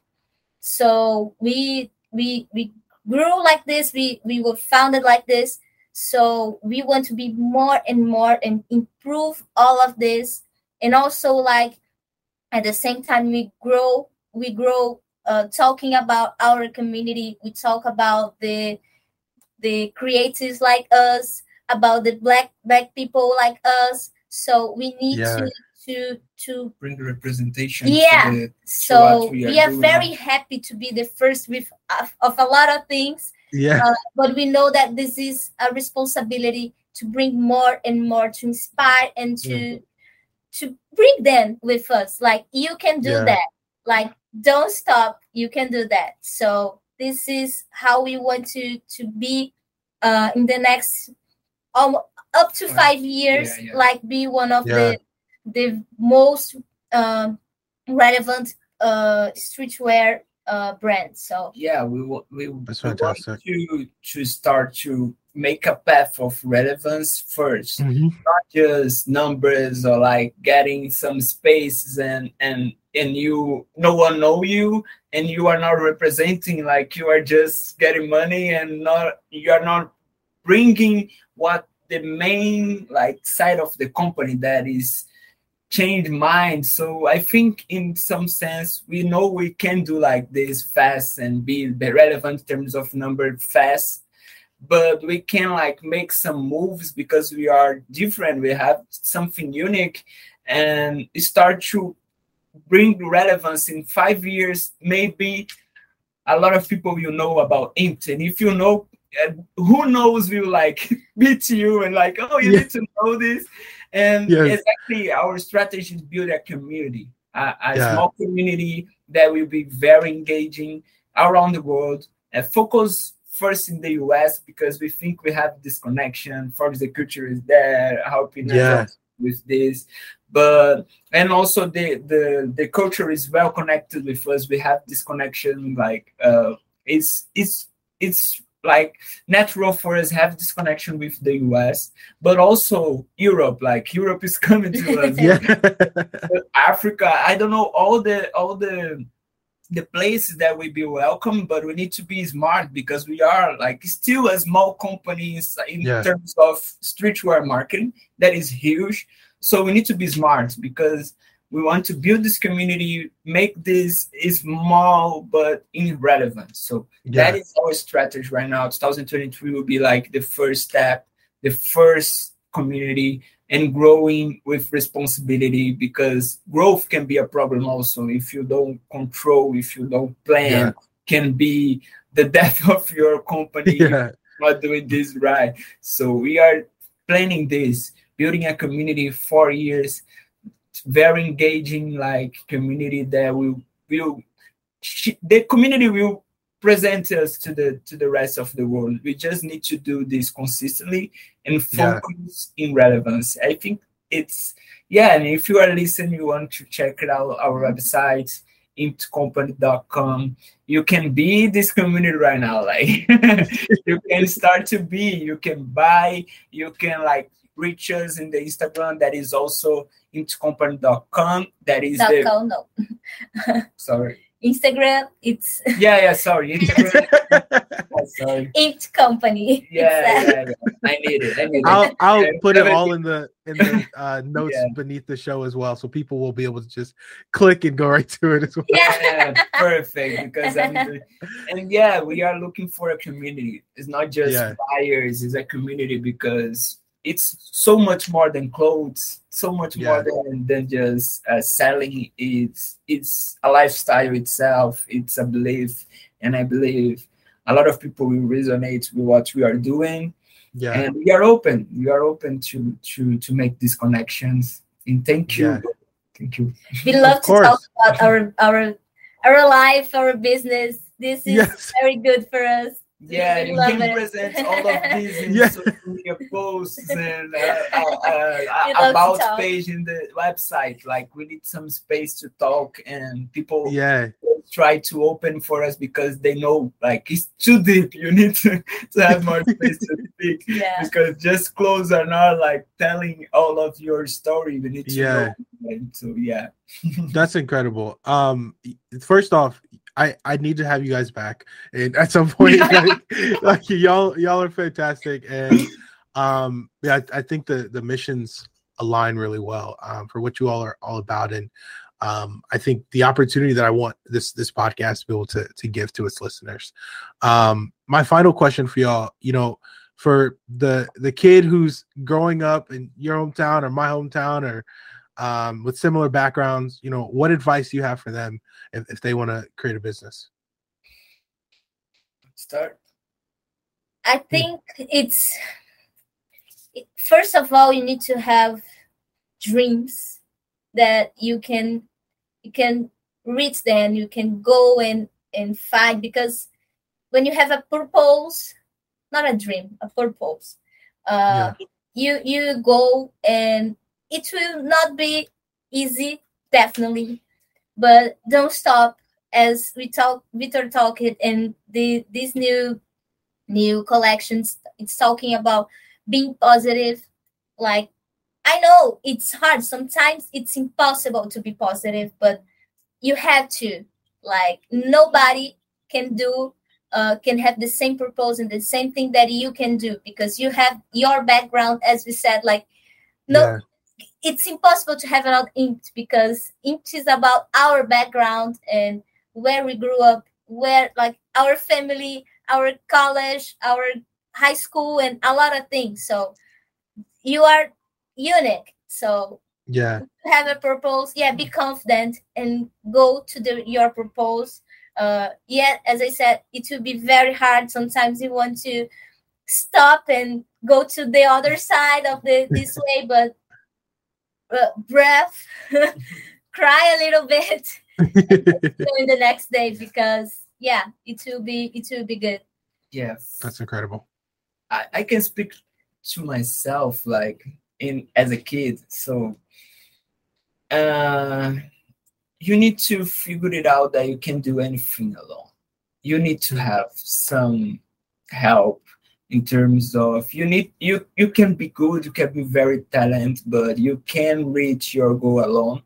So we we we grew like this. We we were founded like this. So we want to be more and more and improve all of this, and also like at the same time we grow we grow uh, talking about our community. We talk about the the creatives like us, about the black black people like us. So we need yeah. to to to bring the representation. Yeah. The, so we are, we are very happy to be the first with of, of a lot of things. Yeah. Uh, but we know that this is a responsibility to bring more and more to inspire and to yeah. to bring them with us. Like you can do yeah. that. Like don't stop. You can do that. So this is how we want to to be uh in the next um, up to five years like be one of the the most uh, relevant uh, streetwear uh, brands. So yeah, we will we, That's we want to to start to make a path of relevance 1st mm-hmm. not just numbers or like getting some spaces and and and you no one know you and you are not representing like you are just getting money and not you are not bringing what the main like side of the company that is change minds. So I think in some sense we know we can do like this fast and be relevant in terms of number fast, but we can like make some moves because we are different. We have something unique and start to bring relevance in five years. Maybe a lot of people will know about int and if you know. Who knows will like beat you and like oh you yeah. need to know this and yes. exactly our strategy is build a community, a, a yeah. small community that will be very engaging around the world. And focus first in the US because we think we have this connection. For the culture is there, helping yeah. us with this. But and also the the the culture is well connected with us. We have this connection. Like uh, it's it's it's like natural for us have this connection with the US, but also Europe. Like Europe is coming to us. yeah. Africa, I don't know all the all the the places that we be welcome, but we need to be smart because we are like still a small company in yeah. terms of streetwear marketing that is huge. So we need to be smart because we want to build this community, make this small but irrelevant. So yeah. that is our strategy right now. 2023 will be like the first step, the first community and growing with responsibility because growth can be a problem also if you don't control, if you don't plan, yeah. can be the death of your company yeah. not doing this right. So we are planning this, building a community for years very engaging like community that will will the community will present us to the to the rest of the world. We just need to do this consistently and focus yeah. in relevance. I think it's yeah, and if you are listening, you want to check it out our website imptcompany.com you can be this community right now like you can start to be you can buy you can like reach us in the instagram that is also imptcompany.com. That is the com, no. sorry. Instagram, it's yeah, yeah. Sorry, Instagram. oh, sorry. Impt Company. Yeah, yeah, yeah, I need it. I need I'll it. I'll put it all in the in the uh, notes yeah. beneath the show as well, so people will be able to just click and go right to it as well. Yeah, perfect. Because I'm and yeah, we are looking for a community. It's not just yeah. buyers; it's a community because it's so much more than clothes so much yeah. more than, than just uh, selling. It's it's a lifestyle itself. It's a belief and i believe a lot of people will resonate with what we are doing. Yeah. And we are open. We are open to to to make these connections. And thank you. Yeah. thank you. We love to talk about our our our life our business. This is yes. very good for us yeah, you can present all of these in yeah. social media posts and uh, uh, uh, about page in the website. Like we need some space to talk, and people yeah try to open for us because they know like it's too deep. You need to, to have more space to speak yeah. because just clothes are not like telling all of your story. We need to yeah. know. so yeah, that's incredible. Um, first off, I I need to have you guys back and at some point. like, like, y'all y'all are fantastic, and um yeah, I, I, think the the missions align really well um, for what you all are all about, and um I think the opportunity that I want this this podcast to be able to to give to its listeners. Um, my final question for y'all, you know, for the the kid who's growing up in your hometown or my hometown or um, with similar backgrounds, you know, what advice do you have for them if, if they want to create a business? Start. I hmm. think it's first of all you need to have dreams that you can you can reach them you can go and and fight because when you have a purpose not a dream a purpose uh yeah. you you go and it will not be easy, definitely, but don't stop. As we talk, Victor talked, and the this new new collections, it's talking about being positive. Like I know it's hard. Sometimes it's impossible to be positive, but you have to. Like nobody can do uh, can have the same purpose and the same thing that you can do because you have your background as we said like no yeah it's impossible to have another Impt because Impt is about our background and where we grew up, where like our family, our college, our high school, and a lot of things. So you are unique. So yeah, have a purpose. Yeah, be confident and go to the your purpose. Uh, yeah, as I said, it will be very hard. Sometimes you want to stop and go to the other side of the this way, but breath, cry a little bit in the next day because yeah, it will be it will be good. Yes, that's incredible. I, I can speak to myself like in as a kid, so uh, you need to figure it out that you can do anything alone. You need to have some help in terms of you need you you can be good you can be very talented but you can reach your goal alone.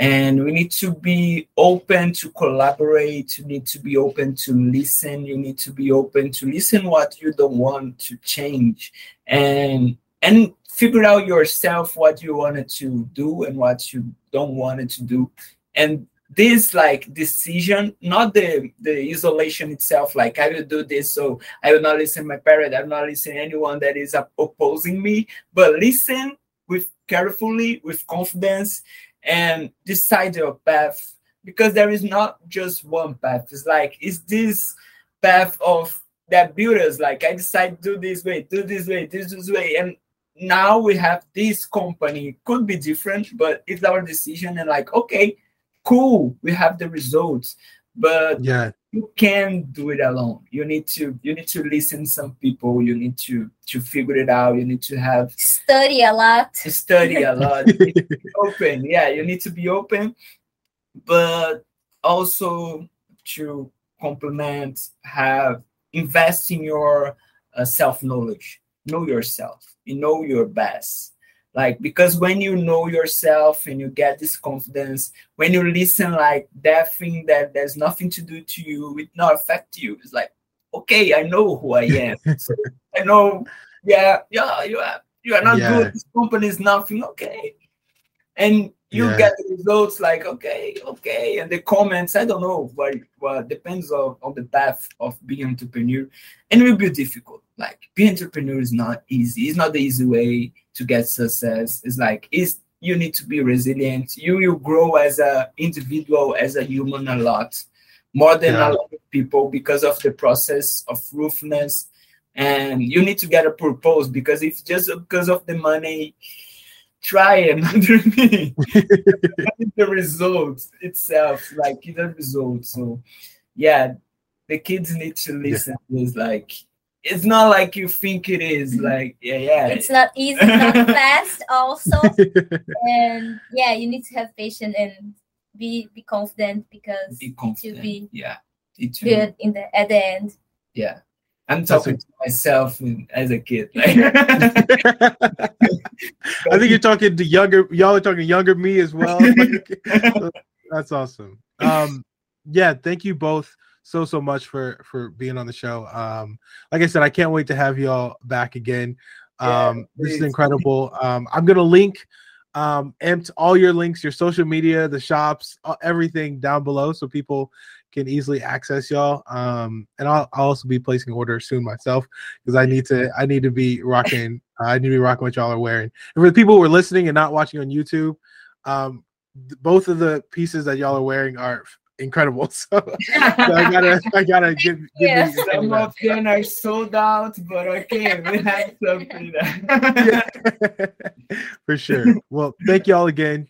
And we need to be open to collaborate you need to be open to listen you need to be open to listen what you don't want to change and and figure out yourself what you wanted to do and what you don't want to do and this like decision not the the isolation itself like i will do this so i will not listen my parent i will not listen anyone that is opposing me but listen with carefully with confidence and decide your path because there is not just one path. It's like is this path of that builders like i decide do this way do this way this this way and now we have this company. Could be different but it's our decision and like okay cool we have the results but yeah. you can't do it alone. You need to you need to listen some people you need to to figure it out you need to have study a lot. study a lot open yeah you need to be open but also to complement have invest in your uh, self knowledge know yourself. You know your best like because when you know yourself and you get this confidence when you listen like that thing that there's nothing to do to you it not affect you. It's like okay i know who i am. So i know yeah yeah you are you are not yeah. good. This company is nothing. Okay. And you yeah. get the results like okay okay. And the comments i don't know what what depends on, on the path of being an entrepreneur. And it will be difficult. Like being entrepreneur is not easy. It's not the easy way to get success. It's like is you need to be resilient. You will grow as a individual, as a human a lot more than yeah. a lot of people because of the process of roughness. And you need to get a purpose because if just because of the money, try another me. the results itself, like the results. So yeah, the kids need to listen yeah. to this like it's not like you think it is. Mm-hmm. Like, yeah, yeah. It's not easy, not fast, also. and yeah, you need to have patience and be be confident because be confident. to be yeah, it good in the at the end. Yeah. I'm talking to myself as a kid. Like. I think you're talking to younger. Y'all are talking younger me as well. That's awesome. Um, yeah, thank you both so so much for for being on the show. Um, like I said, I can't wait to have y'all back again. Um, yeah, this is incredible. Um, I'm gonna link um IMPT all your links, your social media, the shops, everything down below, so people can easily access y'all. Um, and I'll, I'll also be placing orders soon myself because I need to I need to be rocking. I need to be rocking what y'all are wearing. And for the people who are listening and not watching on YouTube, um, both of the pieces that y'all are wearing are incredible. So, so I gotta, I gotta give. give yeah. Some of them are sold out, but okay, we have something. For sure. Well, thank you all again.